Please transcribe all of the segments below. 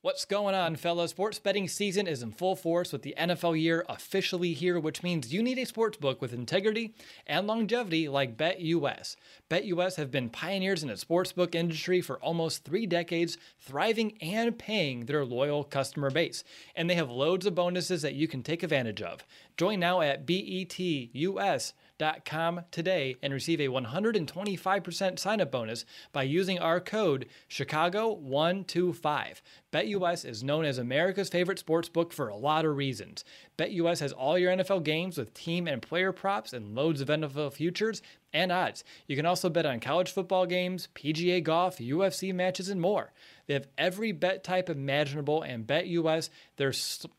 What's going on, fellas? Sports betting season is in full force with the NFL year officially here, which means you need a sports book with integrity and longevity like BetUS. BetUS have been pioneers in the sportsbook industry for almost three decades, thriving and paying their loyal customer base. And they have loads of bonuses that you can take advantage of. Join now at BETUS.com today and receive a 125% sign up bonus by using our code Chicago125. BetUS is known as America's favorite sports book for a lot of reasons. BetUS has all your NFL games with team and player props and loads of NFL futures and odds. You can also bet on college football games, PGA golf, UFC matches, and more. They have every bet type imaginable, and BetUS, their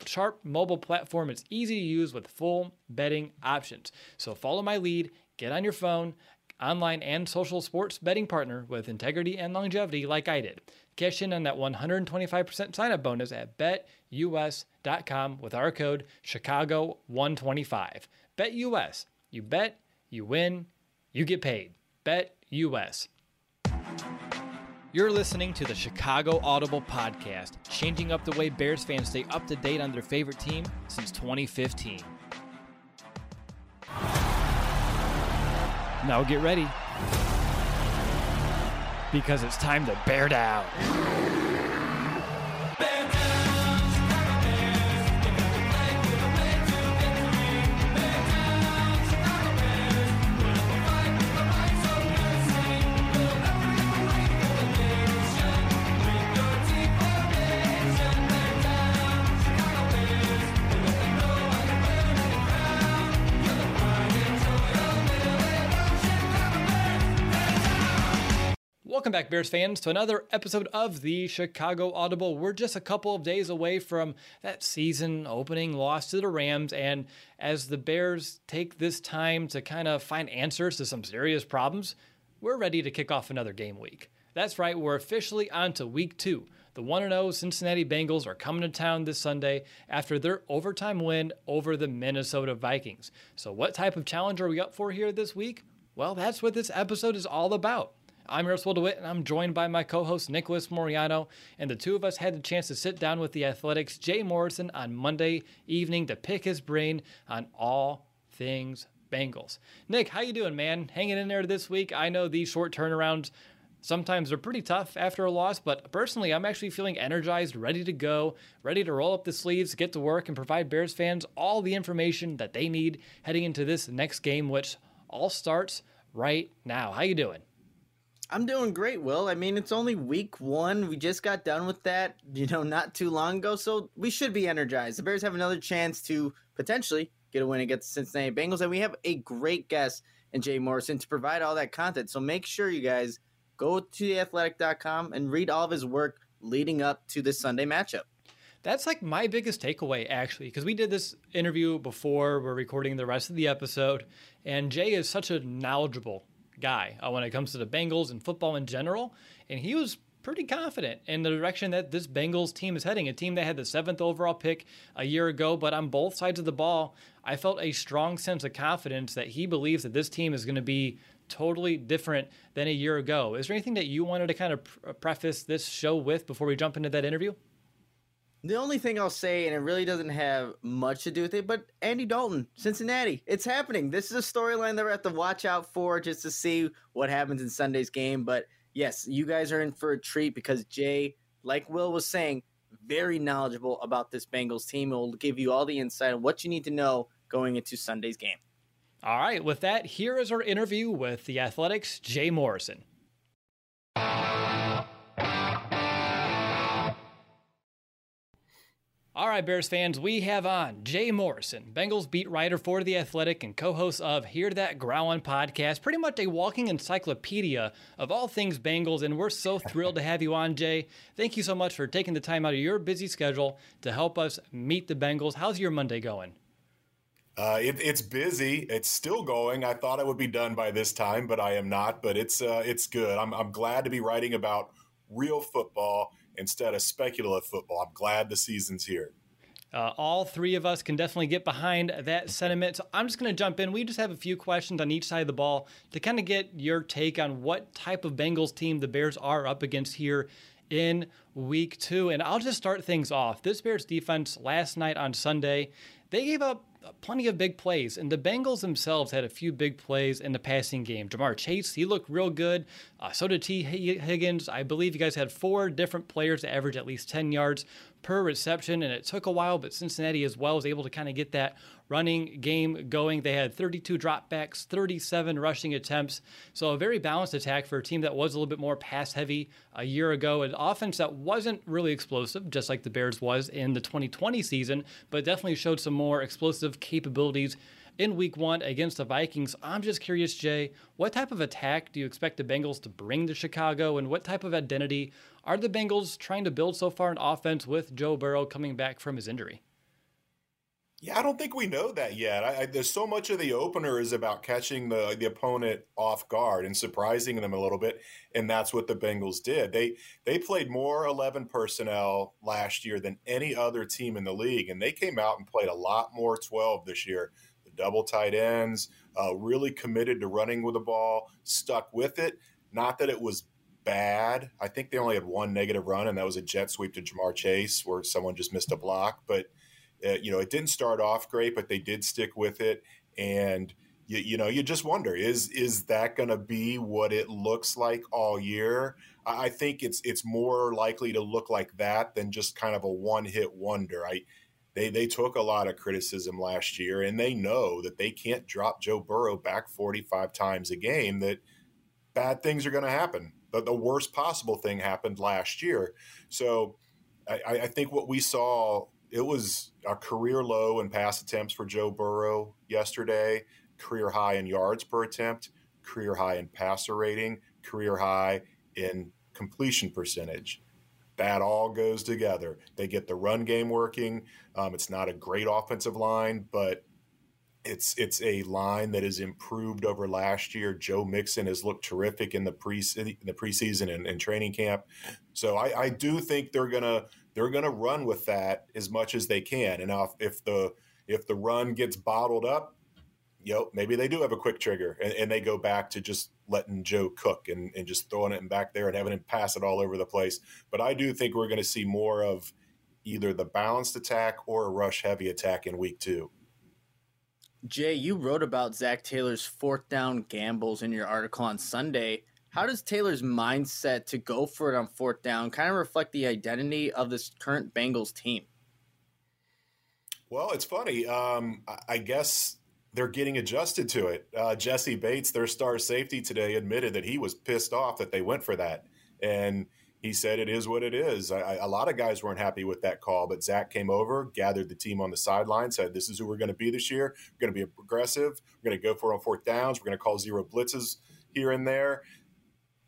sharp mobile platform, is easy to use with full betting options. So follow my lead, get on your phone, online and social sports betting partner with integrity and longevity like I did. Cash in on that 125% sign up bonus at betus.com with our code Chicago125. BetUS. You bet, you win, you get paid. Bet US. You're listening to the Chicago Audible Podcast, changing up the way Bears fans stay up to date on their favorite team since 2015. Now get ready. Because it's time to bear down. Welcome back, Bears fans, to another episode of the Chicago Audible. We're just a couple of days away from that season opening loss to the Rams. And as the Bears take this time to kind of find answers to some serious problems, we're ready to kick off another game week. That's right, we're officially on to week two. The 1 0 Cincinnati Bengals are coming to town this Sunday after their overtime win over the Minnesota Vikings. So, what type of challenge are we up for here this week? Well, that's what this episode is all about. I'm Russell DeWitt, and I'm joined by my co host Nicholas Moriano. And the two of us had the chance to sit down with the Athletics' Jay Morrison on Monday evening to pick his brain on all things Bengals. Nick, how you doing, man? Hanging in there this week? I know these short turnarounds sometimes are pretty tough after a loss, but personally, I'm actually feeling energized, ready to go, ready to roll up the sleeves, get to work, and provide Bears fans all the information that they need heading into this next game, which all starts right now. How you doing? I'm doing great, Will. I mean, it's only week one. We just got done with that, you know, not too long ago. So we should be energized. The Bears have another chance to potentially get a win against the Cincinnati Bengals. And we have a great guest in Jay Morrison to provide all that content. So make sure you guys go to theathletic.com and read all of his work leading up to this Sunday matchup. That's like my biggest takeaway, actually, because we did this interview before we're recording the rest of the episode. And Jay is such a knowledgeable guy uh, when it comes to the Bengals and football in general. And he was pretty confident in the direction that this Bengals team is heading. A team that had the seventh overall pick a year ago, but on both sides of the ball, I felt a strong sense of confidence that he believes that this team is going to be totally different than a year ago. Is there anything that you wanted to kind of preface this show with before we jump into that interview? The only thing I'll say, and it really doesn't have much to do with it, but Andy Dalton, Cincinnati, it's happening. This is a storyline that we have to watch out for just to see what happens in Sunday's game. But yes, you guys are in for a treat because Jay, like Will was saying, very knowledgeable about this Bengals team. It will give you all the insight on what you need to know going into Sunday's game. All right, with that, here is our interview with the Athletics' Jay Morrison. All right, Bears fans, we have on Jay Morrison, Bengals beat writer for The Athletic and co host of Hear That Growlin' podcast, pretty much a walking encyclopedia of all things Bengals. And we're so thrilled to have you on, Jay. Thank you so much for taking the time out of your busy schedule to help us meet the Bengals. How's your Monday going? Uh, it, it's busy. It's still going. I thought I would be done by this time, but I am not. But it's uh, it's good. I'm, I'm glad to be writing about real football instead of speculative football. I'm glad the season's here. Uh, all three of us can definitely get behind that sentiment. So I'm just going to jump in. We just have a few questions on each side of the ball to kind of get your take on what type of Bengals team the Bears are up against here in week two. And I'll just start things off. This Bears defense last night on Sunday, they gave up plenty of big plays, and the Bengals themselves had a few big plays in the passing game. Ja'Marr Chase, he looked real good. Uh, so did Tee Higgins. I believe you guys had four different players to average at least 10 yards per reception, and it took a while, but Cincinnati as well was able to kind of get that running game going. They had 32 dropbacks, 37 rushing attempts, so a very balanced attack for a team that was a little bit more pass heavy a year ago. An offense that wasn't really explosive, just like the Bears was in the 2020 season, but definitely showed some more explosive capabilities in week one against the Vikings. I'm just curious, Jay, what type of attack do you expect the Bengals to bring to Chicago, and what type of identity are the Bengals trying to build so far in offense with Joe Burrow coming back from his injury? Yeah, I don't think we know that yet. I, I, there's so much of the opener is about catching the the opponent off guard and surprising them a little bit, and that's what the Bengals did. They they played more 11 personnel last year than any other team in the league, and they came out and played a lot more 12 this year double tight ends, uh, really committed to running with the ball, stuck with it. Not that it was bad. I think they only had one negative run, and that was a jet sweep to Ja'Marr Chase where someone just missed a block. But, uh, you know, it didn't start off great, but they did stick with it. And, you, you know, you just wonder is is that going to be what it looks like all year? I think it's it's more likely to look like that than just kind of a one hit wonder. I they they took a lot of criticism last year, and they know that they can't drop Joe Burrow back 45 times a game. That bad things are going to happen. But the worst possible thing happened last year. So I, I think what we saw it was a career low in pass attempts for Joe Burrow yesterday, career high in yards per attempt, career high in passer rating, career high in completion percentage that all goes together. They get the run game working. Um, it's not a great offensive line, but it's it's a line that has improved over last year. Joe Mixon has looked terrific in the pre in the preseason and, and training camp. So I, I, do think they're gonna they're gonna run with that as much as they can. And if, if the if the run gets bottled up, you know, maybe they do have a quick trigger and, and, they go back to just letting Joe cook and, and just throwing it back there and having him pass it all over the place. But I do think we're going to see more of either the balanced attack or a rush heavy attack in week two. Jay, you wrote about Zac Taylor's fourth down gambles in your article on Sunday. How does Taylor's mindset to go for it on fourth down kind of reflect the identity of this current Bengals team? Well, it's funny. Um, I guess they're getting adjusted to it. Uh, Jessie Bates, their star safety today, admitted that he was pissed off that they went for that, and he said it is what it is. A lot of guys weren't happy with that call, but Zac came over, gathered the team on the sideline, said, "This is who we're going to be this year. We're going to be aggressive. We're going to go for on fourth downs. We're going to call zero blitzes here and there.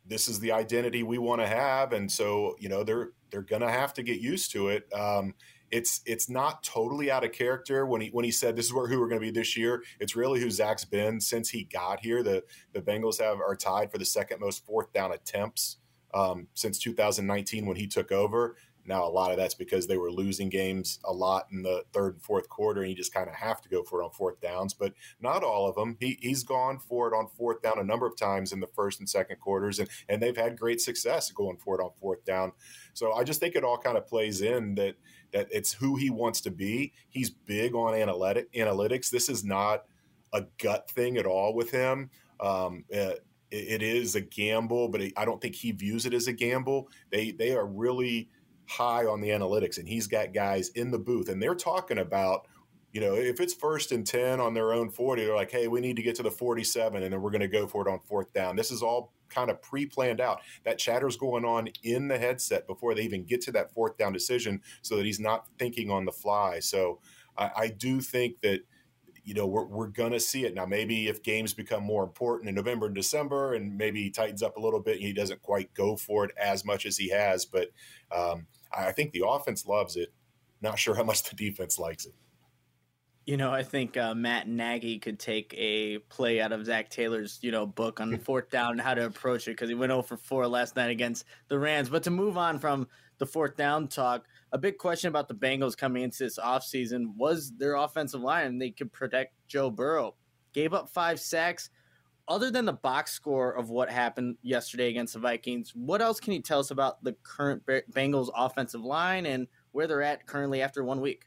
This is the identity we want to have." And so, you know, they're they're going to have to get used to it. Um, it's it's not totally out of character when he when he said this is where who we're going to be this year. It's really who Zac's been since he got here. The the Bengals have are tied for the second most fourth down attempts um, since 2019 when he took over. Now a lot of that's because they were losing games a lot in the third and fourth quarter, and you just kind of have to go for it on fourth downs. But not all of them. He, he's gone for it on fourth down a number of times in the first and second quarters, and and they've had great success going for it on fourth down. So I just think it all kind of plays in that that it's who he wants to be. He's big on analytic analytics. This is not a gut thing at all with him. Um, it, it is a gamble, but I don't think he views it as a gamble. They they are really high on the analytics, and he's got guys in the booth, and they're talking about you know, if it's first and 10 on their own 40, they're like, hey, we need to get to the 47 and then we're going to go for it on fourth down. This is all kind of pre planned out. That chatter's going on in the headset before they even get to that fourth down decision so that he's not thinking on the fly. So I, I do think that you know, we're, we're going to see it. Now, maybe if games become more important in November and December and maybe he tightens up a little bit and he doesn't quite go for it as much as he has. But um, I think the offense loves it. Not sure how much the defense likes it. You know, I think uh, Matt Nagy could take a play out of Zac Taylor's, you know, book on fourth down and how to approach it because he went over 4 last night against the Rams. But to move on from the fourth down talk, a big question about the Bengals coming into this offseason was their offensive line and they could protect Joe Burrow. Gave up five sacks. Other than the box score of what happened yesterday against the Vikings, what else can you tell us about the current Bengals offensive line and where they're at currently after one week?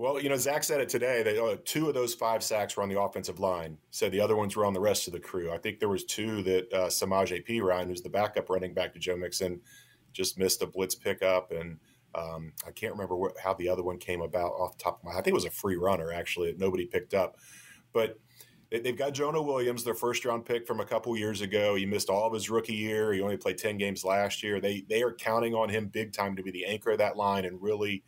Well, you know, Zac said it today that uh, two of those five sacks were on the offensive line. So the other ones were on the rest of the crew. I think there was two that uh, Samaje Perine, who's the backup running back to Joe Mixon, just missed a blitz pickup, and um, I can't remember what, how the other one came about off the top of my. I think it was a free runner actually that nobody picked up, but they've got Jonah Williams, their first round pick from a couple years ago. He missed all of his rookie year. He only played ten games last year. They they are counting on him big time to be the anchor of that line and really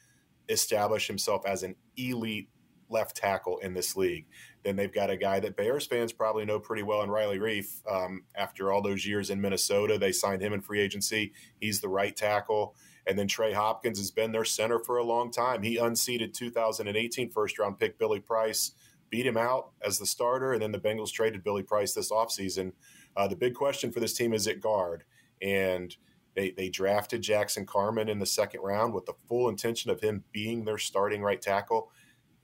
establish himself as an elite left tackle in this league. Then they've got a guy that Bears fans probably know pretty well in Riley Reiff. Um, after all those years in Minnesota, they signed him in free agency. He's the right tackle. And then Trey Hopkins has been their center for a long time. He unseated 2018 first round pick Billy Price, beat him out as the starter, and then the Bengals traded Billy Price this offseason. Uh, the big question for this team is at guard. And they, they drafted Jackson Carman in the second round with the full intention of him being their starting right tackle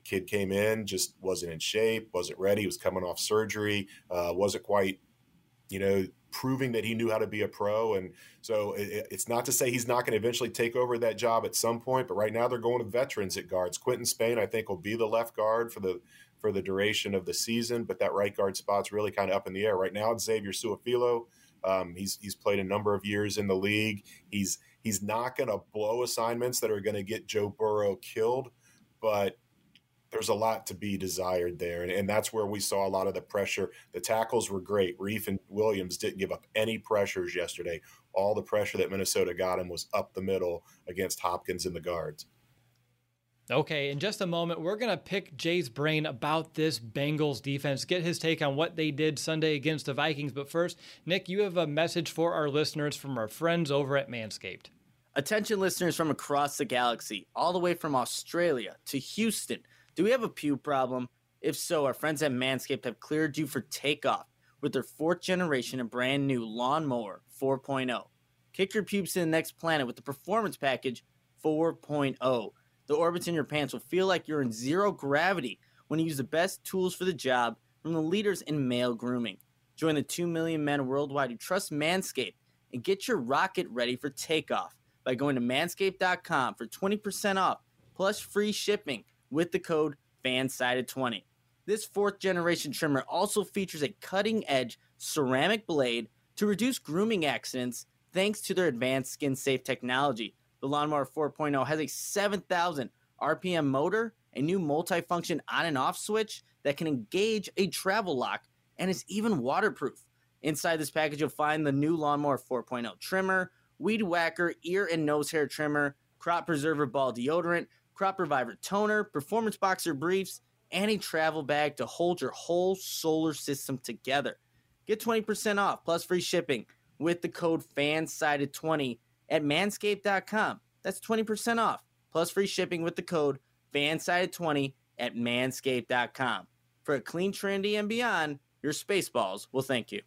kid came in, just wasn't in shape, wasn't ready, was coming off surgery, uh, wasn't quite, you know, proving that he knew how to be a pro. And so it, it's not to say he's not going to eventually take over that job at some point, but right now they're going with veterans at guards. Quinton Spain, I think, will be the left guard for the for the duration of the season, but that right guard spot's really kind of up in the air right now. It's Xavier Su'a-Filo. Um, he's he's played a number of years in the league. He's he's not going to blow assignments that are going to get Joe Burrow killed, but there's a lot to be desired there. And, and, that's where we saw a lot of the pressure. The tackles were great. Reiff and Williams didn't give up any pressures yesterday. All the pressure that Minnesota got him was up the middle against Hopkins and the guards. Okay, in just a moment, we're going to pick Jay's brain about this Bengals defense, get his take on what they did Sunday against the Vikings. But first, Nick, you have a message for our listeners from our friends over at Manscaped. Attention, listeners from across the galaxy, all the way from Australia to Houston do we have a pube problem? If so, our friends at Manscaped have cleared you for takeoff with their fourth generation and brand new Lawnmower 4.0. Kick your pubes to the next planet with the Performance Package 4.0. The orbits in your pants will feel like you're in zero gravity when you use the best tools for the job from the leaders in male grooming. Join the 2 million men worldwide who trust Manscaped and get your rocket ready for takeoff by going to manscaped.com for 20% off plus free shipping with the code FANSIDED20. This fourth generation trimmer also features a cutting edge ceramic blade to reduce grooming accidents thanks to their advanced skin safe technology. The Lawnmower 4.0 has a 7,000 RPM motor, a new multifunction on and off switch that can engage a travel lock, and is even waterproof. Inside this package, you'll find the new Lawnmower 4.0 trimmer, weed whacker, ear and nose hair trimmer, crop preserver ball deodorant, Crop Reviver toner, performance boxer briefs, and a travel bag to hold your whole solar system together. Get 20% off plus free shipping with the code FANSIDED20 at manscaped.com. That's 20% off plus free shipping with the code FANSIDED20 at manscaped.com. For a clean, trendy, and beyond, your Spaceballs will thank you.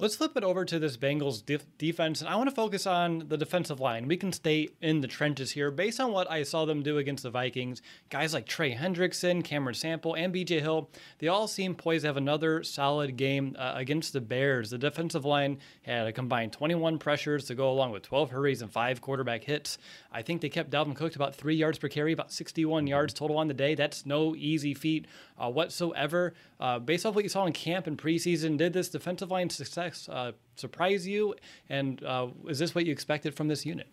Let's flip it over to this Bengals def- defense, and I want to focus on the defensive line. We can stay in the trenches here based on what I saw them do against the Vikings. Guys like Trey Hendrickson, Cameron Sample, and BJ Hill, they all seem poised to have another solid game uh, against the Bears. The defensive line had a combined 21 pressures to go along with 12 hurries and five quarterback hits. I think they kept Dalvin Cook to about three yards per carry, about 61 yards total on the day. That's no easy feat uh, whatsoever. Uh, based off what you saw in camp and preseason, did this defensive line success? Uh, surprise you? And uh, is this what you expected from this unit?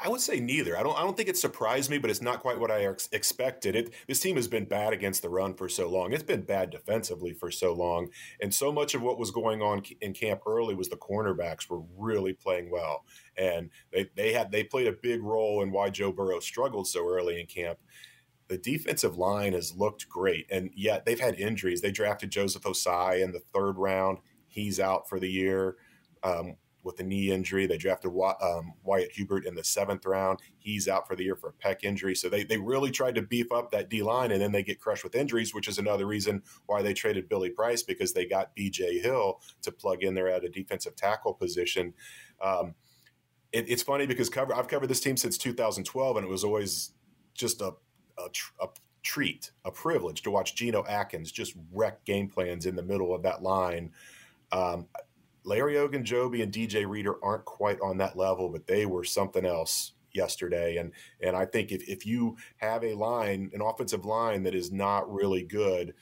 I would say neither. I don't. I don't think it surprised me, but it's not quite what I ex- expected. It. This team has been bad against the run for so long. It's been bad defensively for so long, and so much of what was going on in camp early was the cornerbacks were really playing well, and they they had they played a big role in why Joe Burrow struggled so early in camp. The defensive line has looked great, and yet they've had injuries. They drafted Joseph Ossai in the third round. He's out for the year. Um, with a knee injury. They drafted um, Wyatt Hubert in the seventh round. He's out for the year for a pec injury. So they, they really tried to beef up that D line, and then they get crushed with injuries, which is another reason why they traded Billy Price because they got BJ Hill to plug in there at a defensive tackle position. Um, it, it's funny because cover, I've covered this team since 2012, and it was always just a, a, a treat, a privilege to watch Geno Atkins just wreck game plans in the middle of that line. Um, Larry Ogunjobi and DJ Reader aren't quite on that level, but they were something else yesterday. And and I think if, if you have a line, an offensive line that is not really good,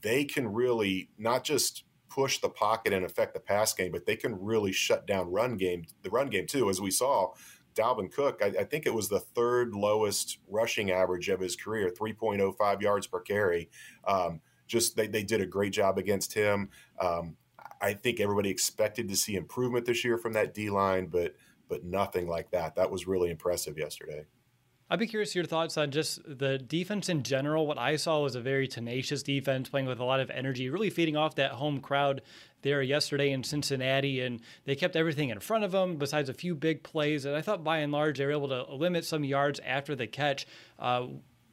they can really not just push the pocket and affect the pass game, but they can really shut down run game, the run game too, as we saw. Dalvin Cook, I, I think it was the third lowest rushing average of his career, 3.05 yards per carry. Um, just they, they did a great job against him. Um, I think everybody expected to see improvement this year from that D line, but but nothing like that. That was really impressive yesterday. I'd be curious your thoughts on just the defense in general. What I saw was a very tenacious defense playing with a lot of energy, really feeding off that home crowd there yesterday in Cincinnati. And they kept everything in front of them besides a few big plays. And I thought by and large they were able to limit some yards after the catch. Uh,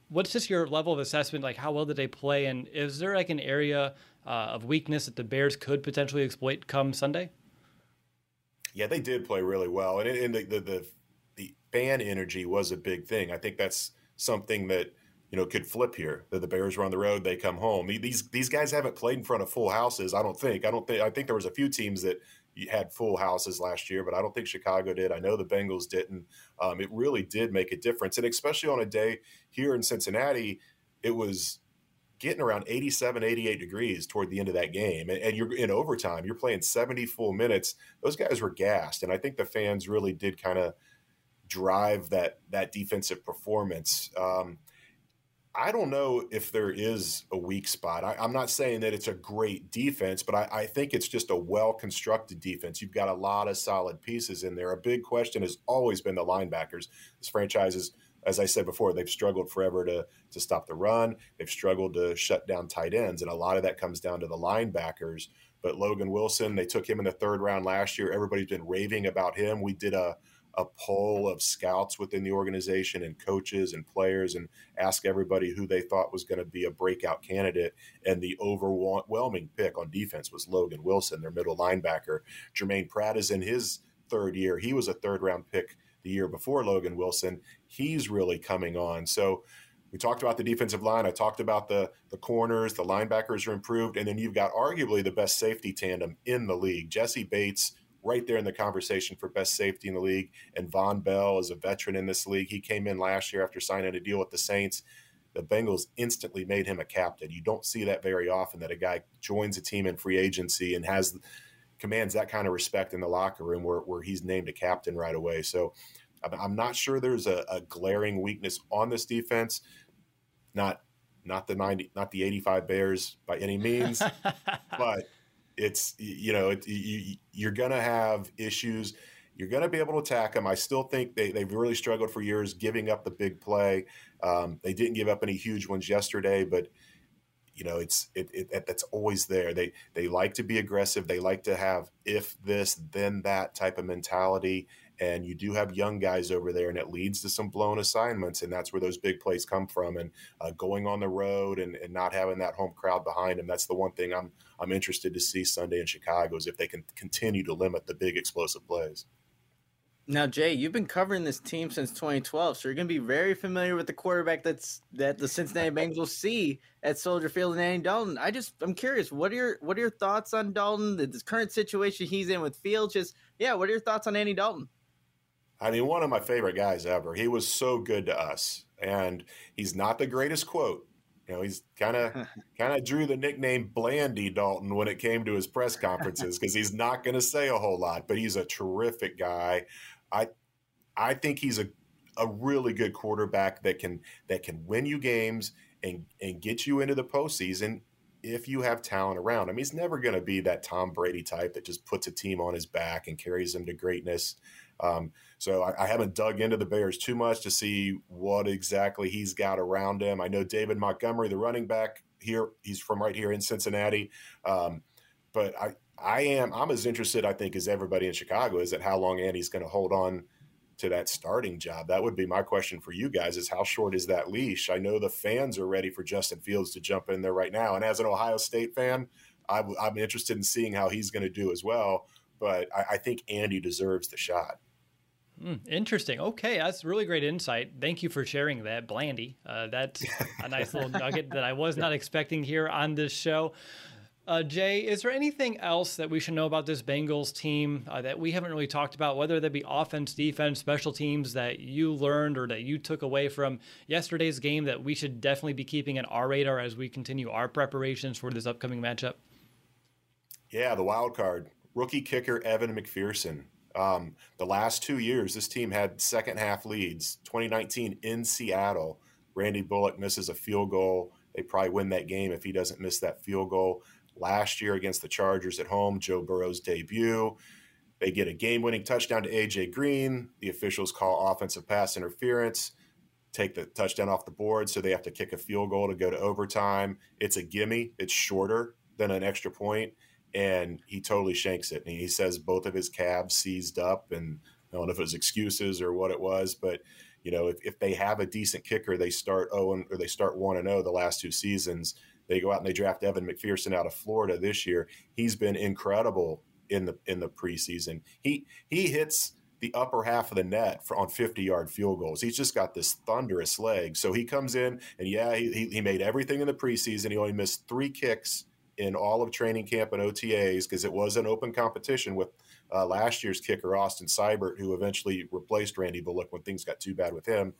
what's just your level of assessment? Like, how well did they play? And is there like an area uh, of weakness that the Bears could potentially exploit come Sunday? Yeah, they did play really well, and, and the, the, the the fan energy was a big thing. I think that's something that you know could flip here. That the Bears were on the road, they come home. These these guys haven't played in front of full houses. I don't think. I don't think. I think there was a few teams that had full houses last year, but I don't think Chicago did. I know the Bengals didn't. Um, it really did make a difference, and especially on a day here in Cincinnati, it was getting around 87, 88 degrees toward the end of that game. And, and, you're in overtime, you're playing 70 full minutes. Those guys were gassed. And I think the fans really did kind of drive that that defensive performance. Um, I don't know if there is a weak spot. I, am not saying that it's a great defense, but I, I think it's just a well constructed defense. You've got a lot of solid pieces in there. A big question has always been the linebackers. This franchise is – as I said before, they've struggled forever to to stop the run. They've struggled to shut down tight ends, and a lot of that comes down to the linebackers. But Logan Wilson, they took him in the third round last year. Everybody's been raving about him. We did a a poll of scouts within the organization and coaches and players and ask everybody who they thought was going to be a breakout candidate. And the overwhelming pick on defense was Logan Wilson, their middle linebacker. Germaine Pratt is in his third year. He was a third round pick the year before Logan Wilson. He's really coming on. So we talked about the defensive line. I talked about the the corners, the linebackers are improved, and then you've got arguably the best safety tandem in the league. Jessie Bates right there in the conversation for best safety in the league, and Vonn Bell is a veteran in this league. He came in last year after signing a deal with the Saints. The Bengals instantly made him a captain. You don't see that very often that a guy joins a team in free agency and has commands that kind of respect in the locker room where, where he's named a captain right away. So I'm not sure there's a, a glaring weakness on this defense. Not not the 90 not the 85 bears by any means but it's you know it, you, you're gonna have issues you're going to be able to attack them. I still think they, they've really struggled for years giving up the big play. Um, they didn't give up any huge ones yesterday, but you know it's it, it that's always there. They they like to be aggressive. They like to have if this then that type of mentality. And you do have young guys over there and it leads to some blown assignments. And that's where those big plays come from. And uh, going on the road and, and not having that home crowd behind them that's the one thing i'm i'm interested to see sunday in chicago is if they can continue to limit the big explosive plays now, Jay, you've been covering this team since 2012, so you're going to be very familiar with the quarterback that's that the Cincinnati Bengals see at Soldier Field and Andy Dalton. I just I'm curious, what are your what are your thoughts on Dalton? The, the current situation he's in with Fields. Just yeah, what are your thoughts on Andy Dalton? I mean, one of my favorite guys ever. He was so good to us, and he's not the greatest quote. You know, he's kind of kind of drew the nickname Blandy Dalton when it came to his press conferences because he's not going to say a whole lot, but he's a terrific guy. I I think he's a a really good quarterback that can that can win you games and and get you into the postseason if you have talent around him. He's never going to be that Tom Brady type that just puts a team on his back and carries them to greatness. Um, so I, I, haven't dug into the Bears too much to see what exactly he's got around him. I know David Montgomery, the running back here, he's from right here in Cincinnati. Um, but I, I am I'm as interested, I think, as everybody in Chicago is at how long Andy's going to hold on to that starting job. That would be my question for you guys: is how short is that leash? I know the fans are ready for Justin Fields to jump in there right now, and as an Ohio State fan, I, am interested in seeing how he's going to do as well. But I, I think Andy deserves the shot. Mm, interesting. Okay, that's really great insight. Thank you for sharing that, Blandy. Uh, that's a nice little nugget that I was not expecting here on this show. Uh, Jay, is there anything else that we should know about this Bengals team uh, that we haven't really talked about, whether that be offense, defense, special teams that you learned or that you took away from yesterday's game that we should definitely be keeping in our radar as we continue our preparations for this upcoming matchup? Yeah, the wild card. Rookie kicker Evan McPherson. Um, the last two years, this team had second half leads. 2019 in Seattle, Randy Bullock misses a field goal. They probably win that game if he doesn't miss that field goal. Last year against the Chargers at home, Joe Burrow's debut. They get a game winning touchdown to A.J. Green. The officials call offensive pass interference, take the touchdown off the board, so they have to kick a field goal to go to overtime. It's a gimme, it's shorter than an extra point and he totally shanks it. And he says both of his calves seized up, and I don't know if it was excuses or what it was, but you know, if, if they have a decent kicker, they start oh and or they start one and zero oh the last two seasons. They go out and they draft Evan McPherson out of Florida this year. He's been incredible in the in the preseason. He he hits the upper half of the net for, on 50 yard field goals. He's just got this thunderous leg. So he comes in and yeah, he, he made everything in the preseason. He only missed three kicks in all of training camp and OTAs because it was an open competition with uh, last year's kicker Austin Seibert, who eventually replaced Randy Bullock when things got too bad with him.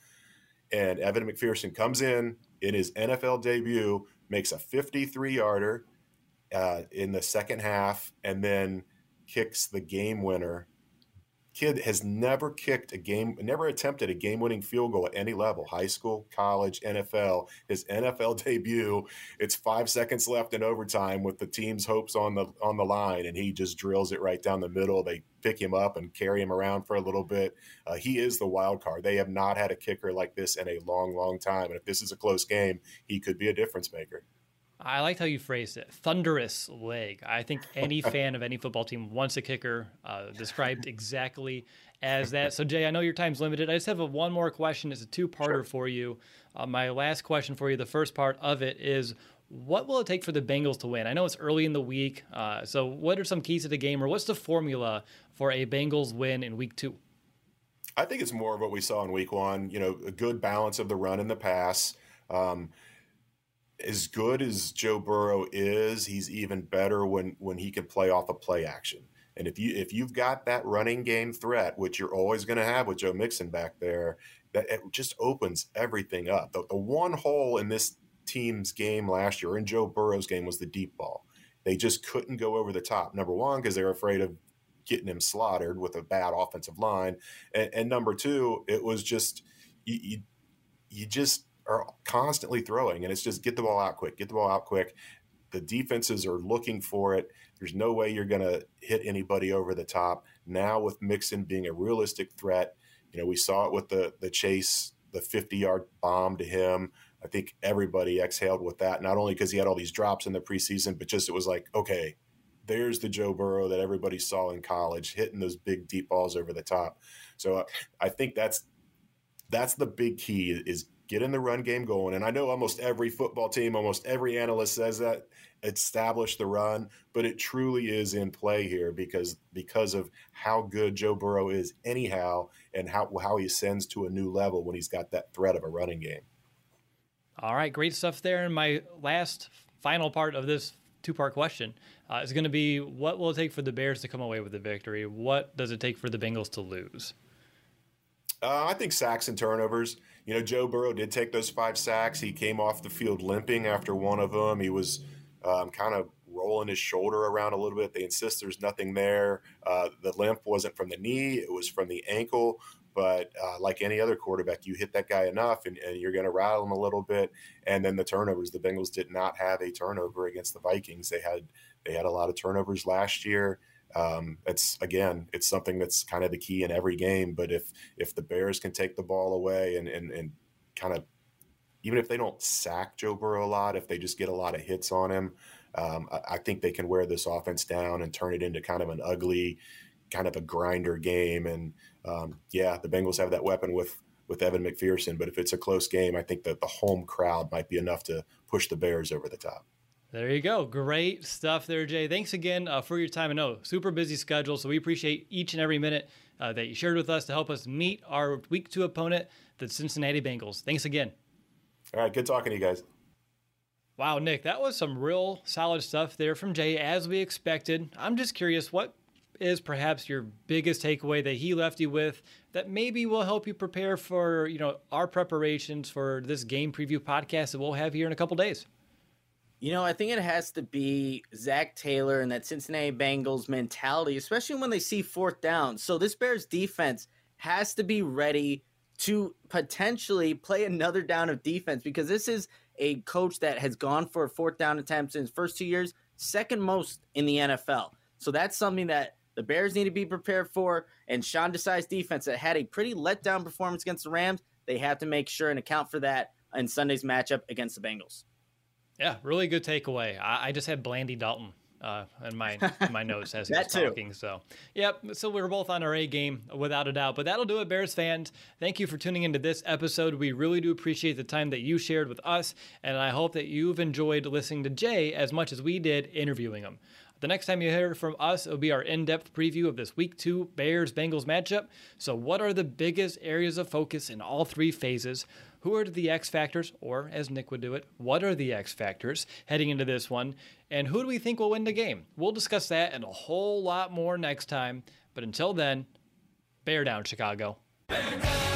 And Evan McPherson comes in in his NFL debut, makes a 53 yarder uh, in the second half, and then kicks the game winner kid has never kicked a game, never attempted a game winning field goal at any level high school, college, NFL. His NFL debut, it's five seconds left in overtime with the team's hopes on the on the line, and he just drills it right down the middle. They pick him up and carry him around for a little bit. Uh, he is the wild card. They have not had a kicker like this in a long, long time. And if this is a close game, he could be a difference maker. I liked how you phrased it. Thunderous leg. I think any fan of any football team wants a kicker uh, described exactly as that. So, Jay, I know your time's limited. I just have a, one more question. It's a two parter sure. for you. Uh, my last question for you, the first part of it is what will it take for the Bengals to win? I know it's early in the week. Uh, so, what are some keys to the game, or what's the formula for a Bengals win in week two? I think it's more of what we saw in week one, you know, a good balance of the run and the pass. Um, as good as Joe Burrow is, he's even better when when he can play off a play action. And if you if you've got that running game threat, which you're always going to have with Joe Mixon back there, that it just opens everything up. The, the one hole in this team's game last year, in Joe Burrow's game, was the deep ball. They just couldn't go over the top. Number one, because they were afraid of getting him slaughtered with a bad offensive line, and, and number two, it was just you, you, you just are constantly throwing, and it's just get the ball out quick, get the ball out quick. The defenses are looking for it. There's no way you're going to hit anybody over the top. Now with Mixon being a realistic threat, you know we saw it with the the chase, the 50 yard bomb to him. I think everybody exhaled with that, not only because he had all these drops in the preseason, but just it was like, okay, there's the Joe Burrow that everybody saw in college, hitting those big deep balls over the top. So uh, I think that's that's the big key is getting the run game going. And I know almost every football team, almost every analyst says that establish the run, but it truly is in play here because because of how good Joe Burrow is anyhow and how how he ascends to a new level when he's got that threat of a running game. All right, great stuff there. And my last final part of this two-part question uh, is going to be what will it take for the Bears to come away with the victory? What does it take for the Bengals to lose? Uh, I think sacks and turnovers. You know, Joe Burrow did take those five sacks. He came off the field limping after one of them. He was um, kind of rolling his shoulder around a little bit. They insist there's nothing there. Uh, the limp wasn't from the knee, it was from the ankle. But uh, like any other quarterback, you hit that guy enough and, and you're going to rattle him a little bit. And then the turnovers, the Bengals did not have a turnover against the Vikings. They had they had a lot of turnovers last year. Um, it's again, it's something that's kind of the key in every game. But if if the Bears can take the ball away and and, and kind of even if they don't sack Joe Burrow a lot, if they just get a lot of hits on him, um, I, I, think they can wear this offense down and turn it into kind of an ugly, kind of a grinder game. And um, yeah, the Bengals have that weapon with with Evan McPherson. But if it's a close game, I think that the home crowd might be enough to push the Bears over the top. There you go. Great stuff there, Jay. Thanks again uh, for your time. I know super busy schedule, so we appreciate each and every minute uh, that you shared with us to help us meet our week two opponent, the Cincinnati Bengals. Thanks again. All right, good talking to you guys. Wow, Nick, that was some real solid stuff there from Jay, as we expected. I'm just curious, what is perhaps your biggest takeaway that he left you with that maybe will help you prepare for you know our preparations for this game preview podcast that we'll have here in a couple days? You know, I think it has to be Zac Taylor and that Cincinnati Bengals mentality, especially when they see fourth down. So this Bears defense has to be ready to potentially play another down of defense because this is a coach that has gone for fourth down attempts in his first two years, second most in the NFL. So that's something that the Bears need to be prepared for. And Sean Desai's defense that had a pretty letdown performance against the Rams, they have to make sure and account for that in Sunday's matchup against the Bengals. Yeah, really good takeaway. I, I just had Blandy Dalton uh, in my in my notes as he was too. talking. So, yep. So we were both on our A game without a doubt. But that'll do it, Bears fans. Thank you for tuning into this episode. We really do appreciate the time that you shared with us, and I hope that you've enjoyed listening to Jay as much as we did interviewing him. The next time you hear from us, it'll be our in depth preview of this week two Bears Bengals matchup. So, what are the biggest areas of focus in all three phases? Who are the X factors, or as Nick would do it, what are the X factors heading into this one? And who do we think will win the game? We'll discuss that and a whole lot more next time. But until then, bear down, Chicago. Bear down.